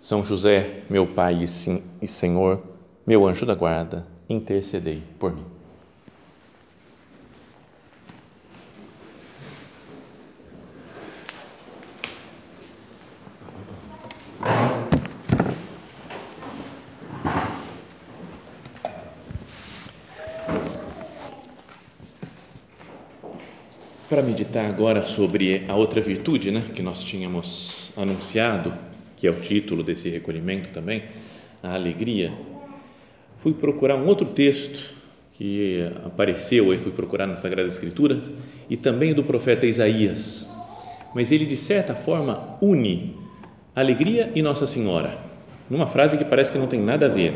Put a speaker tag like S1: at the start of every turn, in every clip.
S1: são José, meu Pai e Senhor, meu anjo da guarda, intercedei por mim. Para meditar agora sobre a outra virtude né, que nós tínhamos anunciado, que é o título desse recolhimento também, a alegria, fui procurar um outro texto que apareceu, aí fui procurar na Sagrada Escritura, e também do profeta Isaías, mas ele de certa forma une alegria e Nossa Senhora, numa frase que parece que não tem nada a ver,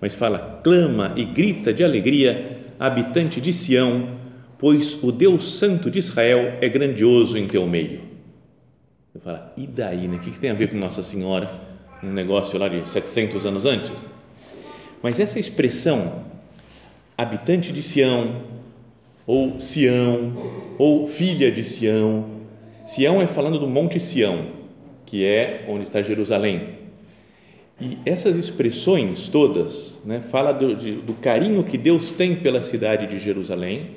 S1: mas fala: clama e grita de alegria, habitante de Sião, pois o Deus Santo de Israel é grandioso em teu meio. Eu falo, e daí, né? O que, tem a ver com Nossa Senhora? Um negócio lá de 700 anos antes? Mas essa expressão, habitante de Sião, ou Sião, ou filha de Sião, Sião é falando do Monte Sião, que é onde está Jerusalém. E essas expressões todas, né, fala do, de, do carinho que Deus tem pela cidade de Jerusalém,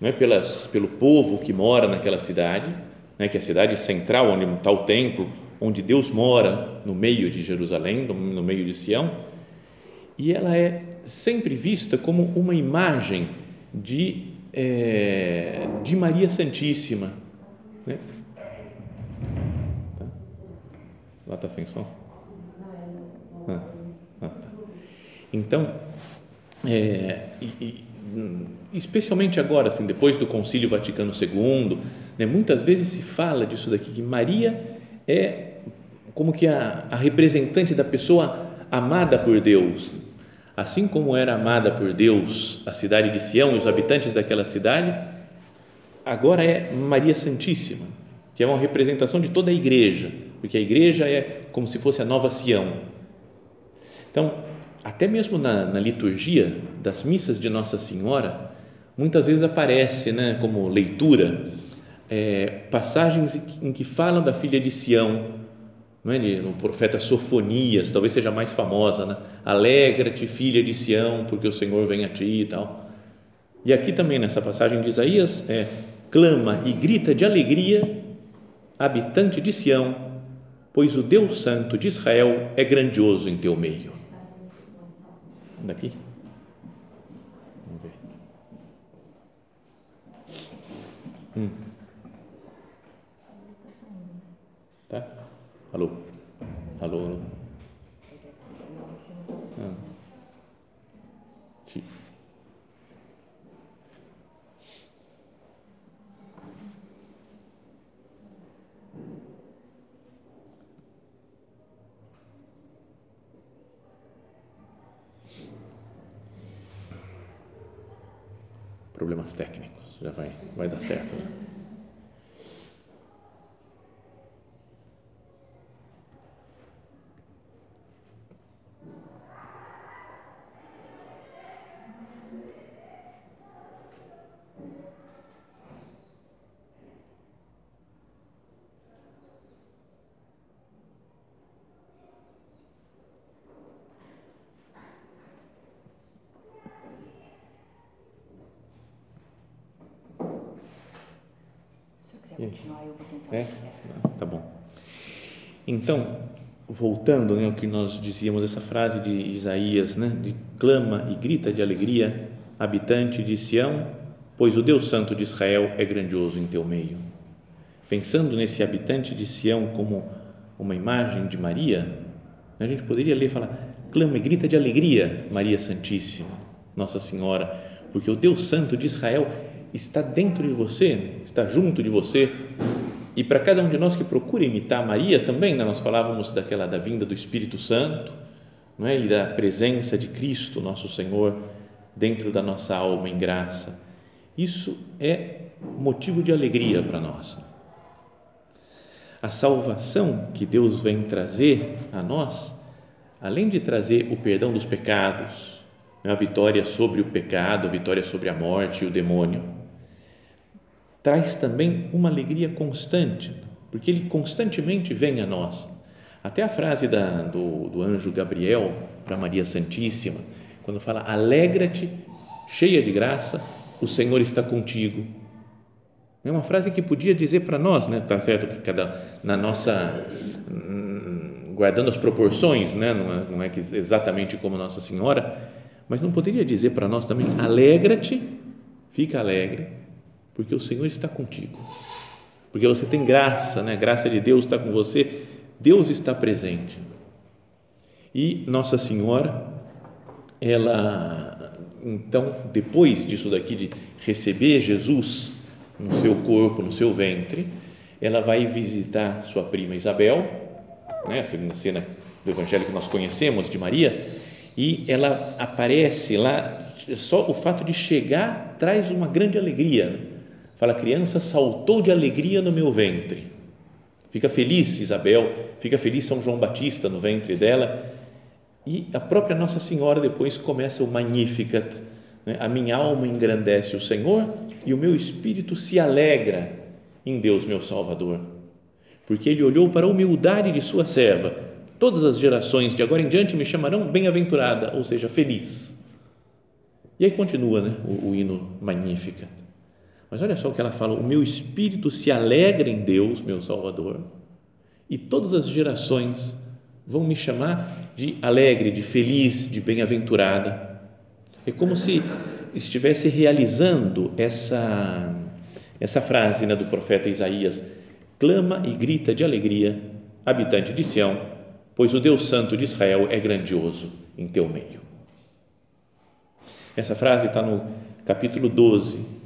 S1: não é pelas, pelo povo que mora naquela cidade, né, que é a cidade central onde está o templo, onde Deus mora no meio de Jerusalém, no meio de Sião, e ela é sempre vista como uma imagem de, é, de Maria Santíssima. Né? Tá? Lá está sem som? Ah, ah, tá. Então, é, e, e, especialmente agora, assim, depois do Concílio Vaticano II, né, muitas vezes se fala disso daqui, que Maria é como que a, a representante da pessoa amada por Deus. Assim como era amada por Deus a cidade de Sião e os habitantes daquela cidade, agora é Maria Santíssima, que é uma representação de toda a igreja, porque a igreja é como se fosse a nova Sião. Então, até mesmo na, na liturgia das missas de Nossa Senhora, muitas vezes aparece né, como leitura é, passagens em que falam da filha de Sião, não é? no profeta Sofonias, talvez seja mais famosa, né? Alegra-te, filha de Sião, porque o Senhor vem a ti e tal. E aqui também nessa passagem de Isaías é clama e grita de alegria, habitante de Sião, pois o Deus Santo de Israel é grandioso em teu meio. Daqui. Vamos ver. Hum. Tá? Alô? Alô? alô? Ah. Sim. Problemas técnicos, já vai, vai dar certo. Né? Continuar, eu vou tentar. É? Tá bom. Então, voltando né, ao que nós dizíamos, essa frase de Isaías, né, de clama e grita de alegria, habitante de Sião, pois o Deus Santo de Israel é grandioso em teu meio. Pensando nesse habitante de Sião como uma imagem de Maria, a gente poderia ler e falar: clama e grita de alegria, Maria Santíssima, Nossa Senhora, porque o Deus Santo de Israel está dentro de você, está junto de você. E para cada um de nós que procura imitar Maria também, né? nós falávamos daquela da vinda do Espírito Santo, não é? e da presença de Cristo, nosso Senhor, dentro da nossa alma em graça. Isso é motivo de alegria para nós. A salvação que Deus vem trazer a nós, além de trazer o perdão dos pecados, a vitória sobre o pecado, a vitória sobre a morte e o demônio, traz também uma alegria constante, porque ele constantemente vem a nós. Até a frase da, do, do anjo Gabriel para Maria Santíssima, quando fala: Alegra-te, cheia de graça, o Senhor está contigo. É uma frase que podia dizer para nós, né? Tá certo que cada na nossa hum, guardando as proporções, né? Não é, não é que exatamente como Nossa Senhora, mas não poderia dizer para nós também: alegra-te, fica alegre, porque o Senhor está contigo. Porque você tem graça, né? A graça de Deus está com você, Deus está presente. E Nossa Senhora, ela então, depois disso daqui de receber Jesus no seu corpo, no seu ventre, ela vai visitar sua prima Isabel, né, a segunda cena do evangelho que nós conhecemos de Maria, e ela aparece lá, só o fato de chegar traz uma grande alegria. Fala, a criança saltou de alegria no meu ventre. Fica feliz Isabel, fica feliz São João Batista no ventre dela. E a própria Nossa Senhora depois começa o Magnificat. Né? A minha alma engrandece o Senhor e o meu espírito se alegra em Deus, meu Salvador, porque ele olhou para a humildade de sua serva. Todas as gerações de agora em diante me chamarão bem-aventurada, ou seja, feliz. E aí continua né, o, o hino Magnífica. Mas olha só o que ela fala: o meu espírito se alegra em Deus, meu Salvador, e todas as gerações vão me chamar de alegre, de feliz, de bem-aventurada. É como se estivesse realizando essa, essa frase né, do profeta Isaías: clama e grita de alegria, habitante de Sião, pois o Deus Santo de Israel é grandioso em teu meio. Essa frase está no capítulo 12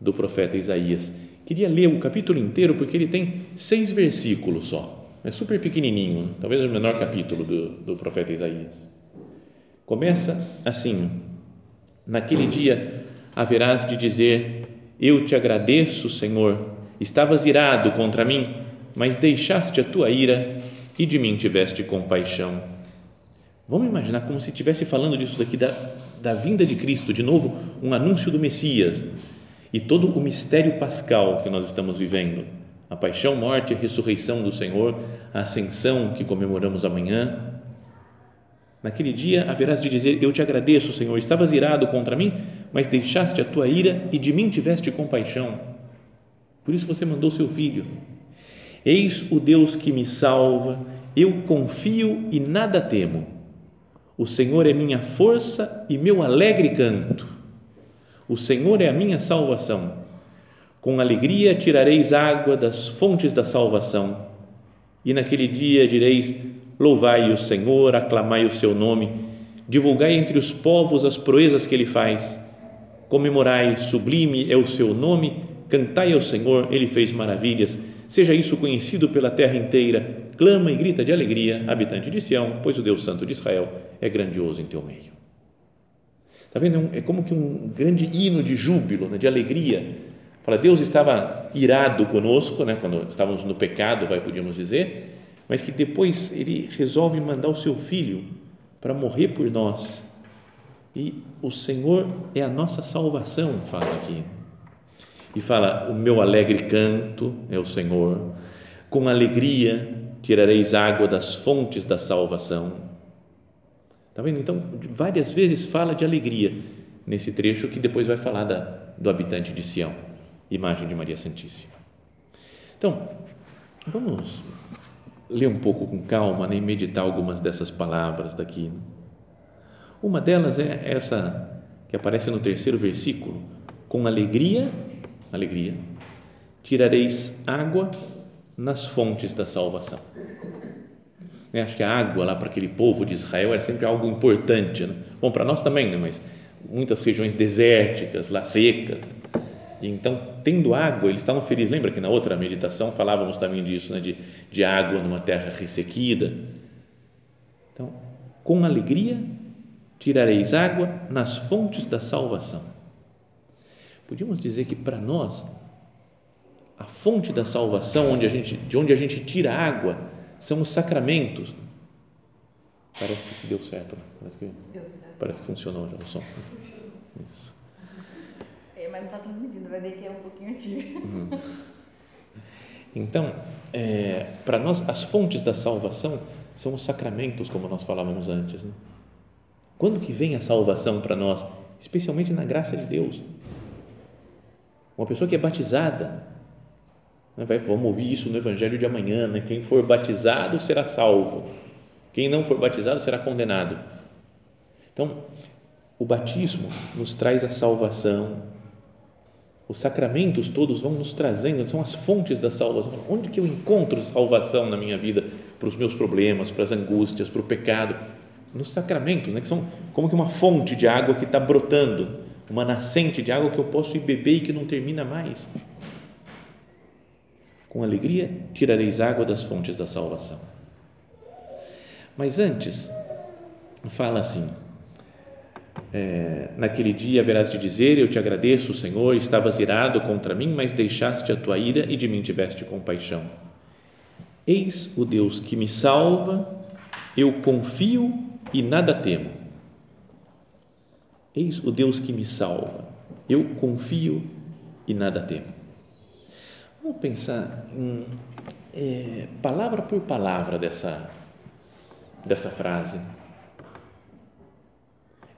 S1: do profeta Isaías. Queria ler o capítulo inteiro porque ele tem seis versículos só. É super pequenininho, talvez o menor capítulo do, do profeta Isaías. Começa assim: Naquele dia haverás de dizer: Eu te agradeço, Senhor. Estavas irado contra mim, mas deixaste a tua ira e de mim tiveste compaixão. Vamos imaginar como se estivesse falando disso daqui da, da vinda de Cristo, de novo, um anúncio do Messias e todo o mistério pascal que nós estamos vivendo. A paixão, morte e ressurreição do Senhor, a ascensão que comemoramos amanhã, Naquele dia haverás de dizer: Eu te agradeço, Senhor, estavas irado contra mim, mas deixaste a tua ira e de mim tiveste compaixão. Por isso você mandou seu filho. Eis o Deus que me salva, eu confio e nada temo. O Senhor é minha força e meu alegre canto. O Senhor é a minha salvação. Com alegria tirareis água das fontes da salvação. E naquele dia direis: Louvai o Senhor, aclamai o seu nome, divulgai entre os povos as proezas que ele faz. Comemorai, sublime é o seu nome, cantai ao Senhor, ele fez maravilhas. Seja isso conhecido pela terra inteira. Clama e grita de alegria, habitante de Sião, pois o Deus Santo de Israel é grandioso em teu meio. Está vendo? É como que um grande hino de júbilo, né, de alegria. Fala, Deus estava irado conosco, né, quando estávamos no pecado, vai, podíamos dizer, mas que depois ele resolve mandar o seu filho para morrer por nós. E o Senhor é a nossa salvação, fala aqui. E fala: O meu alegre canto é o Senhor, com alegria tirareis água das fontes da salvação. Está vendo? Então, várias vezes fala de alegria nesse trecho que depois vai falar da, do habitante de Sião, imagem de Maria Santíssima. Então, vamos ler um pouco com calma né, e meditar algumas dessas palavras daqui. Né? Uma delas é essa que aparece no terceiro versículo: com alegria, alegria, tirareis água nas fontes da salvação. Eu acho que a água lá para aquele povo de Israel era sempre algo importante. Né? Bom, para nós também, né? mas muitas regiões desérticas, lá secas. Então, tendo água, eles estavam felizes. Lembra que na outra meditação falávamos também disso, né? de, de água numa terra ressequida. Então, com alegria tirareis água nas fontes da salvação. Podíamos dizer que para nós a fonte da salvação, onde a gente, de onde a gente tira água, são os sacramentos. Parece que deu certo. Né? Parece, que, parece que funcionou já o som. Isso.
S2: É, mas não está transmitindo, vai daqui um pouquinho antigo. Uhum.
S1: Então, é, para nós, as fontes da salvação são os sacramentos, como nós falávamos antes. Né? Quando que vem a salvação para nós? Especialmente na graça de Deus. Uma pessoa que é batizada, vai, vamos ouvir isso no Evangelho de amanhã, né? quem for batizado será salvo, quem não for batizado será condenado. Então, o batismo nos traz a salvação, os sacramentos todos vão nos trazendo, são as fontes da salvação. Onde que eu encontro salvação na minha vida para os meus problemas, para as angústias, para o pecado? Nos sacramentos, né? que são como que uma fonte de água que está brotando, uma nascente de água que eu posso ir beber e que não termina mais. Com alegria tirareis água das fontes da salvação. Mas antes, fala assim: é, naquele dia haverás de dizer: Eu te agradeço, Senhor, estavas irado contra mim, mas deixaste a tua ira e de mim tiveste compaixão. Eis o Deus que me salva, eu confio e nada temo. Eis o Deus que me salva, eu confio e nada temo. Vamos pensar em é, palavra por palavra dessa, dessa frase.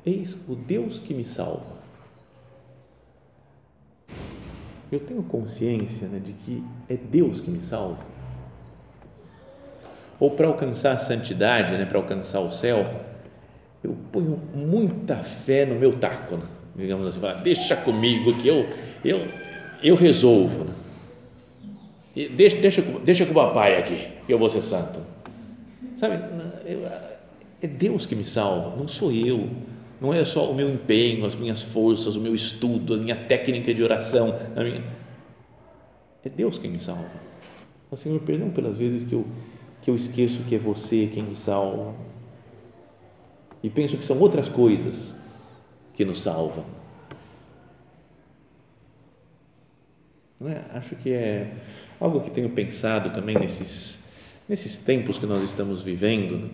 S1: Eis o Deus que me salva. Eu tenho consciência né, de que é Deus que me salva. Ou para alcançar a santidade, né, para alcançar o céu, eu ponho muita fé no meu taco, né? digamos assim, fala, deixa comigo que eu, eu, eu resolvo. Né? Deixa, deixa, deixa com o papai aqui, eu vou ser santo. Sabe, é Deus que me salva, não sou eu. Não é só o meu empenho, as minhas forças, o meu estudo, a minha técnica de oração. Minha... É Deus quem me salva. O Senhor, perdão pelas vezes que eu, que eu esqueço que é você quem me salva. E penso que são outras coisas que nos salvam. Não é? Acho que é Algo que tenho pensado também nesses, nesses tempos que nós estamos vivendo,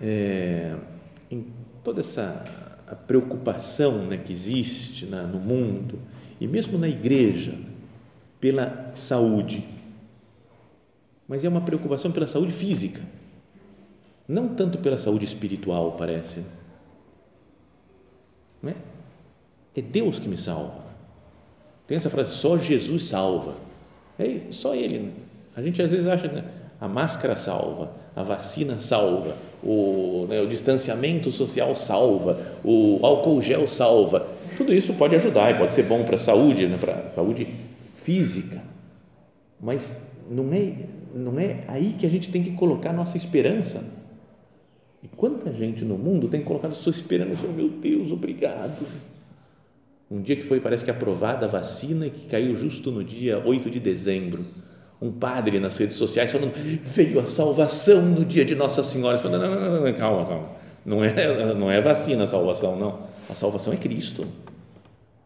S1: é, em toda essa a preocupação né, que existe na, no mundo e mesmo na igreja pela saúde, mas é uma preocupação pela saúde física, não tanto pela saúde espiritual, parece. Não é? é Deus que me salva. Tem essa frase: só Jesus salva. É só ele. A gente às vezes acha né, a máscara salva, a vacina salva, o, né, o distanciamento social salva, o álcool gel salva. Tudo isso pode ajudar e pode ser bom para a saúde, né, para a saúde física. Mas não é, não é aí que a gente tem que colocar a nossa esperança. E quanta gente no mundo tem colocado sua esperança, meu Deus, obrigado um dia que foi, parece que aprovada a vacina e que caiu justo no dia 8 de dezembro. Um padre nas redes sociais falando: veio a salvação no dia de Nossa Senhora. Falando, não, não, não, não, calma, calma. Não é, não é vacina a salvação, não. A salvação é Cristo.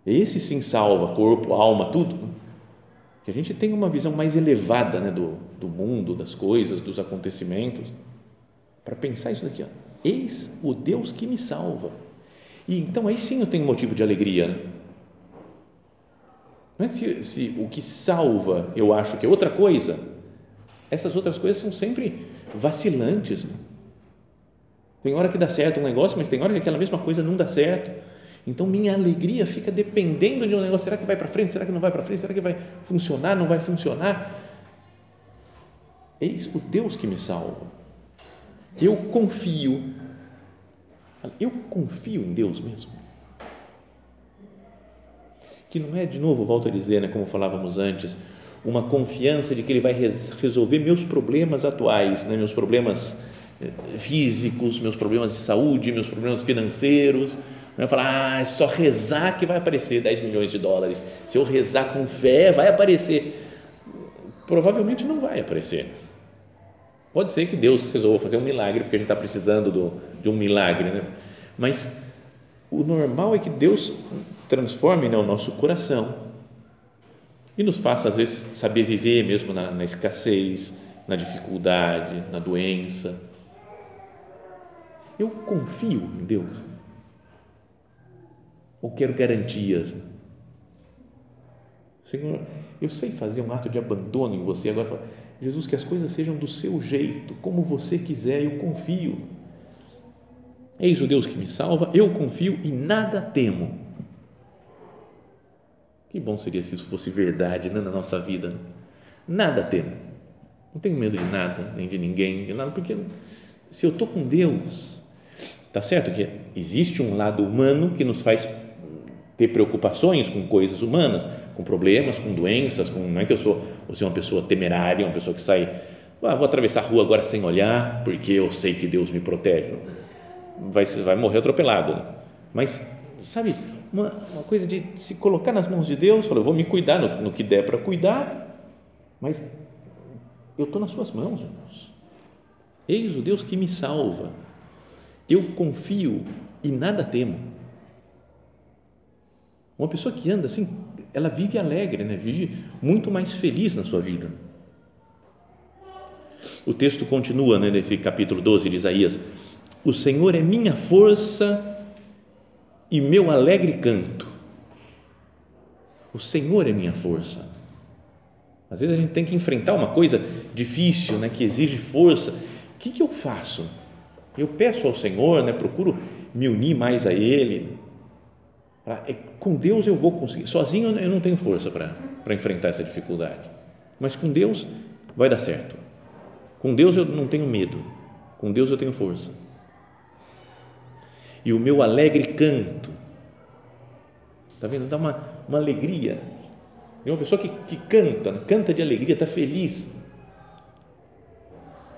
S1: Esse sim salva corpo, alma, tudo. Que a gente tenha uma visão mais elevada né, do, do mundo, das coisas, dos acontecimentos, para pensar isso daqui. Ó. Eis o Deus que me salva e então aí sim eu tenho motivo de alegria. Né? Não é se, se o que salva eu acho que é outra coisa, essas outras coisas são sempre vacilantes. Né? Tem hora que dá certo um negócio, mas tem hora que aquela mesma coisa não dá certo. Então minha alegria fica dependendo de um negócio. Será que vai para frente? Será que não vai para frente? Será que vai funcionar? Não vai funcionar? Eis o Deus que me salva. Eu confio eu confio em Deus mesmo. Que não é, de novo, volto a dizer, né, como falávamos antes, uma confiança de que Ele vai resolver meus problemas atuais, né, meus problemas eh, físicos, meus problemas de saúde, meus problemas financeiros. Não é falar, ah, é só rezar que vai aparecer 10 milhões de dólares. Se eu rezar com fé, vai aparecer. Provavelmente não vai aparecer. Pode ser que Deus resolva fazer um milagre, porque a gente está precisando do, de um milagre, né? mas o normal é que Deus transforme né, o nosso coração e nos faça, às vezes, saber viver mesmo na, na escassez, na dificuldade, na doença. Eu confio em Deus. Ou quero garantias. Senhor, eu sei fazer um ato de abandono em você. Agora, Jesus, que as coisas sejam do seu jeito, como você quiser, eu confio. Eis o Deus que me salva, eu confio e nada temo. Que bom seria se isso fosse verdade né, na nossa vida. Nada temo. Não tenho medo de nada, nem de ninguém, de nada, porque se eu estou com Deus, tá certo que existe um lado humano que nos faz ter preocupações com coisas humanas, com problemas, com doenças, com não é que eu sou, eu sou uma pessoa temerária, uma pessoa que sai, ah, vou atravessar a rua agora sem olhar, porque eu sei que Deus me protege vai, vai morrer atropelado. Mas, sabe, uma, uma coisa de se colocar nas mãos de Deus, falar, eu vou me cuidar no, no que der para cuidar, mas eu estou nas suas mãos, irmãos. Eis o Deus que me salva. Eu confio e nada temo. Uma pessoa que anda assim, ela vive alegre, né? vive muito mais feliz na sua vida. O texto continua né, nesse capítulo 12 de Isaías o Senhor é minha força e meu alegre canto. O Senhor é minha força. Às vezes a gente tem que enfrentar uma coisa difícil, né, que exige força. O que, que eu faço? Eu peço ao Senhor, né, procuro me unir mais a Ele. É, com Deus eu vou conseguir. Sozinho eu não tenho força para enfrentar essa dificuldade. Mas com Deus vai dar certo. Com Deus eu não tenho medo. Com Deus eu tenho força e o meu alegre canto. Está vendo? Dá uma, uma alegria. É uma pessoa que, que canta, canta de alegria, está feliz.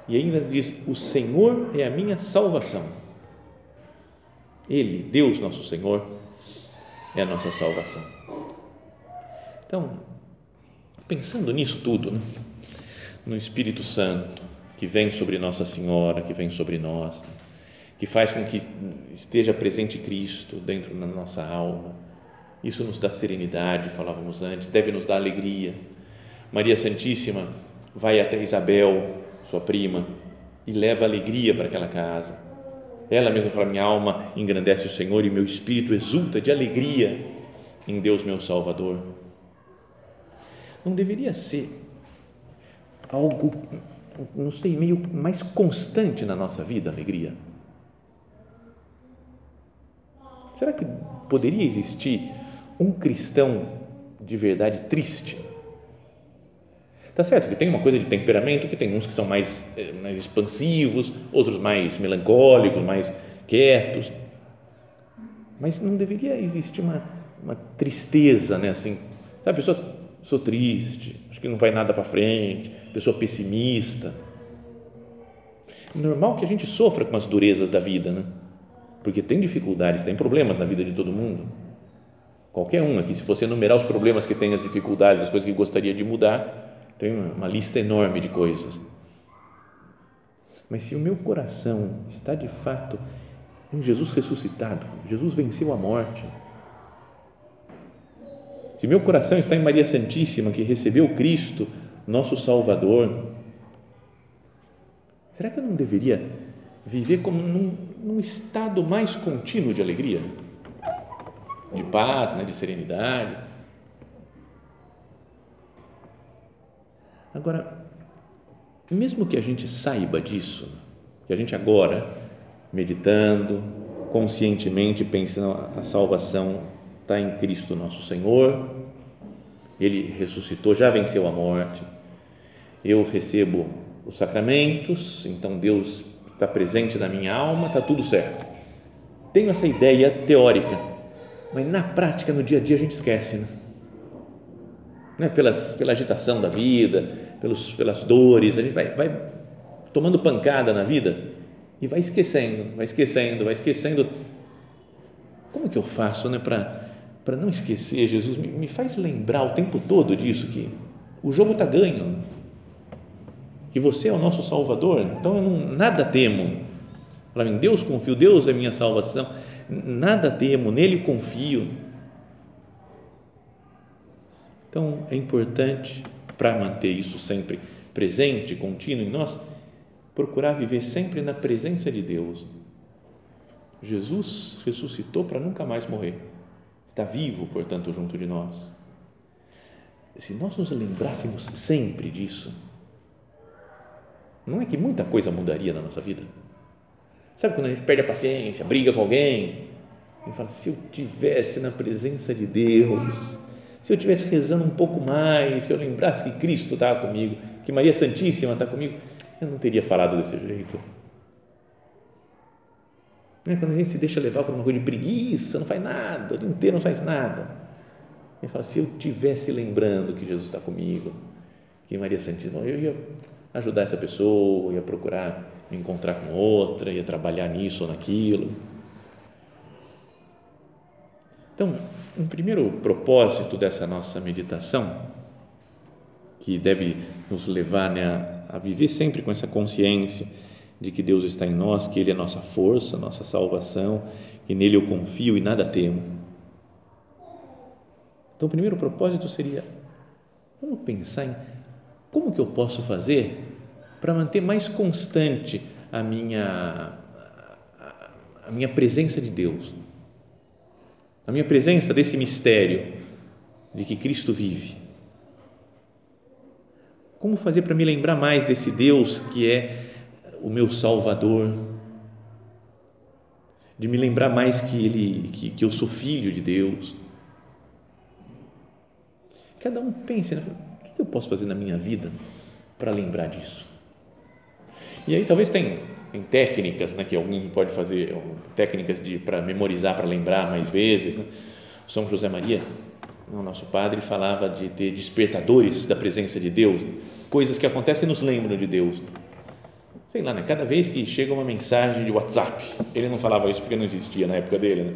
S1: E ainda diz: O Senhor é a minha salvação. Ele, Deus nosso Senhor, é a nossa salvação. Então, pensando nisso tudo, né? no Espírito Santo que vem sobre Nossa Senhora, que vem sobre nós, que faz com que esteja presente Cristo dentro da nossa alma. Isso nos dá serenidade, falávamos antes, deve nos dar alegria. Maria Santíssima vai até Isabel, sua prima, e leva alegria para aquela casa. Ela mesma fala: Minha alma engrandece o Senhor e meu espírito exulta de alegria em Deus, meu Salvador. Não deveria ser algo, não sei, meio mais constante na nossa vida, alegria? Será que poderia existir um cristão de verdade triste? Tá certo que tem uma coisa de temperamento, que tem uns que são mais, eh, mais expansivos, outros mais melancólicos, mais quietos. Mas não deveria existir uma, uma tristeza, né? Assim, sabe, pessoa, sou triste, acho que não vai nada para frente, pessoa pessimista. Normal que a gente sofra com as durezas da vida, né? porque tem dificuldades, tem problemas na vida de todo mundo. Qualquer um aqui, se fosse enumerar os problemas que tem, as dificuldades, as coisas que gostaria de mudar, tem uma lista enorme de coisas. Mas se o meu coração está de fato em Jesus ressuscitado, Jesus venceu a morte. Se meu coração está em Maria Santíssima, que recebeu Cristo, nosso Salvador, será que eu não deveria viver como num, num estado mais contínuo de alegria, de paz, né, de serenidade. Agora, mesmo que a gente saiba disso, que a gente agora, meditando, conscientemente pensando a salvação está em Cristo nosso Senhor, Ele ressuscitou, já venceu a morte, eu recebo os sacramentos, então Deus está presente na minha alma, está tudo certo. Tenho essa ideia teórica, mas na prática, no dia a dia, a gente esquece. Né? Né? Pelas, pela agitação da vida, pelos, pelas dores, a gente vai, vai tomando pancada na vida e vai esquecendo, vai esquecendo, vai esquecendo. Como que eu faço né, para não esquecer, Jesus? Me, me faz lembrar o tempo todo disso, que o jogo está ganho que você é o nosso Salvador, então eu não, nada temo. Fala, em Deus confio, Deus é minha salvação, nada temo, nele confio. Então é importante para manter isso sempre presente, contínuo em nós, procurar viver sempre na presença de Deus. Jesus ressuscitou para nunca mais morrer. Está vivo, portanto, junto de nós. Se nós nos lembrássemos sempre disso, não é que muita coisa mudaria na nossa vida? Sabe quando a gente perde a paciência, briga com alguém, e fala: se eu tivesse na presença de Deus, se eu tivesse rezando um pouco mais, se eu lembrasse que Cristo estava comigo, que Maria Santíssima está comigo, eu não teria falado desse jeito. Não é quando a gente se deixa levar por uma coisa de preguiça, não faz nada, o dia inteiro não faz nada. Ele fala, se eu tivesse lembrando que Jesus está comigo, que Maria Santíssima, eu ia ajudar essa pessoa, ia procurar me encontrar com outra, ia trabalhar nisso ou naquilo. Então, um primeiro propósito dessa nossa meditação, que deve nos levar né, a viver sempre com essa consciência de que Deus está em nós, que Ele é nossa força, nossa salvação, e nele eu confio e nada temo. Então, o primeiro propósito seria vamos pensar em como que eu posso fazer para manter mais constante a minha a minha presença de Deus a minha presença desse mistério de que Cristo vive. Como fazer para me lembrar mais desse Deus que é o meu Salvador? De me lembrar mais que ele que, que eu sou filho de Deus. Cada um pense, né? o que eu posso fazer na minha vida para lembrar disso? E aí talvez tem em técnicas, né, que alguém pode fazer, técnicas de para memorizar, para lembrar mais vezes. Né? São José Maria, o nosso padre, falava de ter despertadores da presença de Deus, coisas que acontecem que nos lembram de Deus. Sei lá, né? cada vez que chega uma mensagem de WhatsApp, ele não falava isso porque não existia na época dele, né?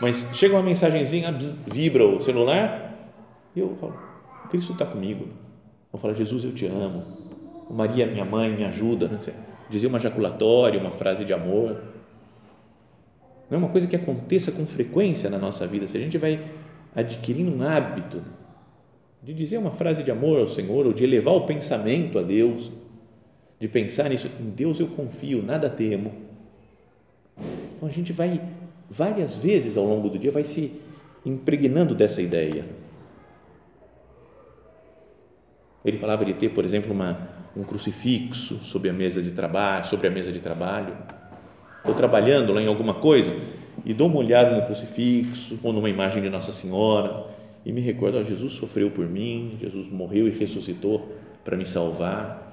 S1: mas chega uma mensagenzinha, vibra o celular, e eu falo, Cristo está comigo. Eu falo, Jesus, eu te amo. Maria, minha mãe, me ajuda. Né? Dizer uma ejaculatória, uma frase de amor. Não é uma coisa que aconteça com frequência na nossa vida. Se a gente vai adquirindo um hábito de dizer uma frase de amor ao Senhor, ou de elevar o pensamento a Deus, de pensar nisso, em Deus eu confio, nada temo. Então a gente vai, várias vezes ao longo do dia, vai se impregnando dessa ideia. Ele falava de ter, por exemplo, uma, um crucifixo sobre a mesa de trabalho, sobre a mesa de trabalho. Estou trabalhando lá em alguma coisa e dou uma olhada no crucifixo ou numa imagem de Nossa Senhora e me recordo, oh, Jesus sofreu por mim, Jesus morreu e ressuscitou para me salvar.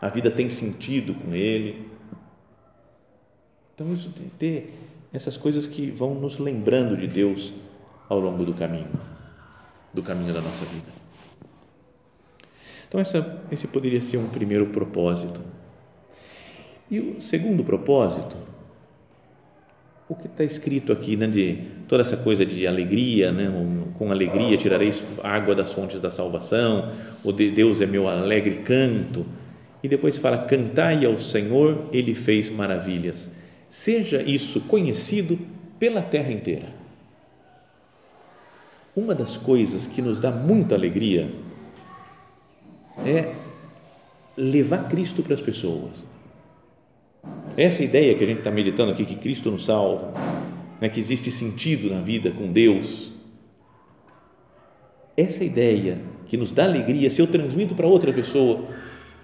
S1: A vida tem sentido com Ele. Então, isso tem que ter essas coisas que vão nos lembrando de Deus ao longo do caminho, do caminho da nossa vida. Então, essa, esse poderia ser um primeiro propósito. E o segundo propósito, o que está escrito aqui, né, de toda essa coisa de alegria, né, com alegria tirareis água das fontes da salvação, o de Deus é meu alegre canto, e depois fala: cantai ao Senhor, ele fez maravilhas. Seja isso conhecido pela terra inteira. Uma das coisas que nos dá muita alegria é levar Cristo para as pessoas. Essa ideia que a gente está meditando aqui, que Cristo nos salva, né, que existe sentido na vida com Deus, essa ideia que nos dá alegria, se eu transmito para outra pessoa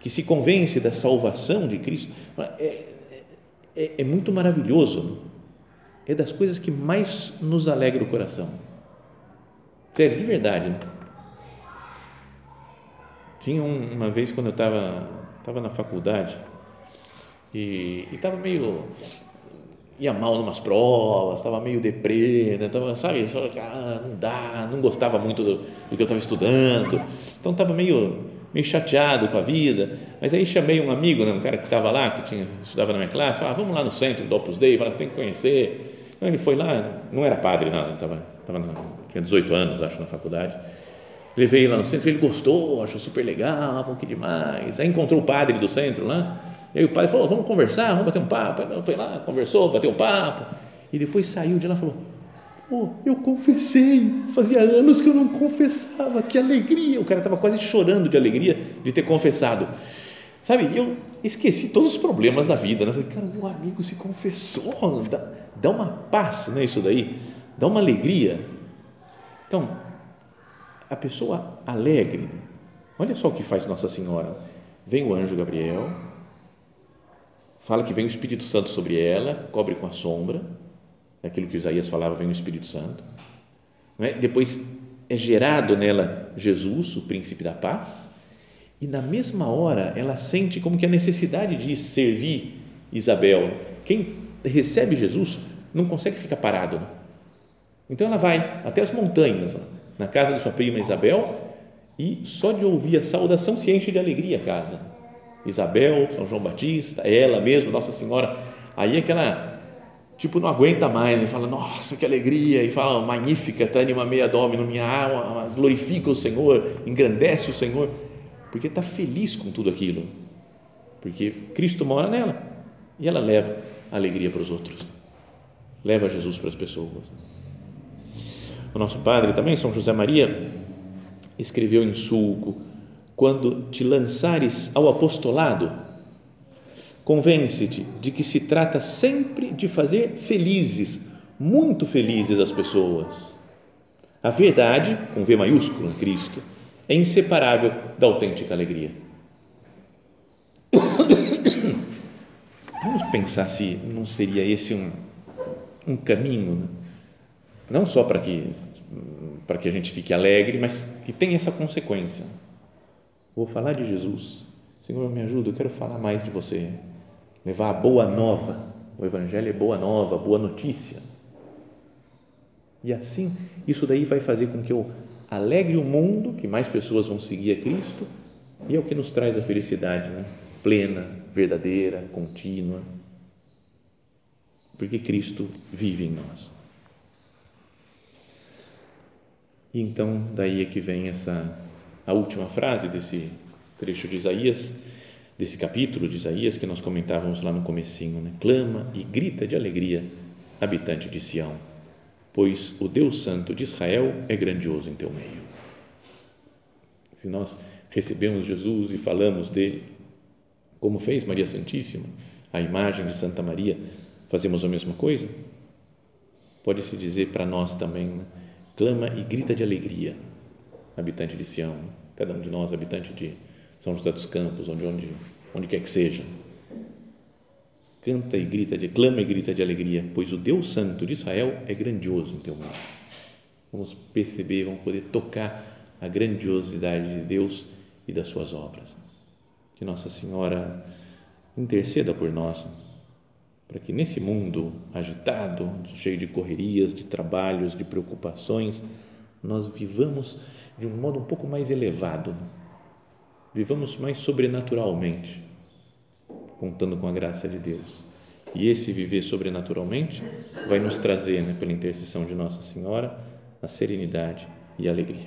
S1: que se convence da salvação de Cristo, é, é, é muito maravilhoso. É das coisas que mais nos alegra o coração. Sério, de verdade. Né? Tinha uma vez quando eu estava tava na faculdade e estava meio ia mal em umas provas, estava meio deprê, né? tava, sabe, só, ah, não dá, não gostava muito do, do que eu estava estudando, então estava meio, meio chateado com a vida, mas aí chamei um amigo, né, um cara que estava lá, que tinha, estudava na minha classe, falou, ah, vamos lá no centro do Opus Dei, você tem que conhecer, então ele foi lá, não era padre, não, tava, tava tinha 18 anos, acho, na faculdade, Levei lá no centro, ele gostou, achou super legal, um que demais. Aí encontrou o padre do centro lá, e aí o padre falou: vamos conversar, vamos bater um papo. Aí foi lá, conversou, bateu um papo, e depois saiu de lá e falou: oh, eu confessei, fazia anos que eu não confessava, que alegria. O cara estava quase chorando de alegria de ter confessado. Sabe, eu esqueci todos os problemas da vida, né? Falei, cara, meu amigo se confessou, dá, dá uma paz, né? Isso daí, dá uma alegria. Então, a pessoa alegre, olha só o que faz Nossa Senhora. Vem o anjo Gabriel, fala que vem o Espírito Santo sobre ela, cobre com a sombra, aquilo que Isaías falava, vem o Espírito Santo. É? Depois é gerado nela Jesus, o príncipe da paz, e na mesma hora ela sente como que a necessidade de servir Isabel. Quem recebe Jesus não consegue ficar parado. Né? Então ela vai até as montanhas, na casa de sua prima Isabel, e só de ouvir a saudação se enche de alegria a casa. Isabel, São João Batista, ela mesma, Nossa Senhora. Aí aquela, tipo, não aguenta mais, né? fala, nossa, que alegria, e fala, magnífica, anima meia domino, minha alma, glorifica o Senhor, engrandece o Senhor porque está feliz com tudo aquilo, porque Cristo mora nela e ela leva alegria para os outros, leva Jesus para as pessoas. O nosso padre também, São José Maria, escreveu em sulco: quando te lançares ao apostolado, convence-te de que se trata sempre de fazer felizes, muito felizes as pessoas. A verdade, com V maiúsculo em Cristo, é inseparável da autêntica alegria. Vamos pensar se não seria esse um, um caminho, né? Não só para que, para que a gente fique alegre, mas que tenha essa consequência. Vou falar de Jesus. Senhor, me ajuda, eu quero falar mais de você. Levar a boa nova. O Evangelho é boa nova, boa notícia. E assim, isso daí vai fazer com que eu alegre o mundo, que mais pessoas vão seguir a Cristo, e é o que nos traz a felicidade, né? plena, verdadeira, contínua, porque Cristo vive em nós. E então, daí é que vem essa a última frase desse trecho de Isaías, desse capítulo de Isaías que nós comentávamos lá no comecinho, né? Clama e grita de alegria, habitante de Sião pois o Deus Santo de Israel é grandioso em teu meio. Se nós recebemos Jesus e falamos dele, como fez Maria Santíssima, a imagem de Santa Maria, fazemos a mesma coisa? Pode-se dizer para nós também, né? Clama e grita de alegria, habitante de Sião, cada um de nós, habitante de São José dos Campos, onde, onde, onde quer que seja canta e grita, de, clama e grita de alegria, pois o Deus Santo de Israel é grandioso em teu meio. Vamos perceber, vamos poder tocar a grandiosidade de Deus e das suas obras. Que Nossa Senhora interceda por nós, para que nesse mundo agitado, cheio de correrias, de trabalhos, de preocupações, nós vivamos de um modo um pouco mais elevado, vivamos mais sobrenaturalmente contando com a graça de Deus. E esse viver sobrenaturalmente vai nos trazer, né, pela intercessão de Nossa Senhora, a serenidade e a alegria.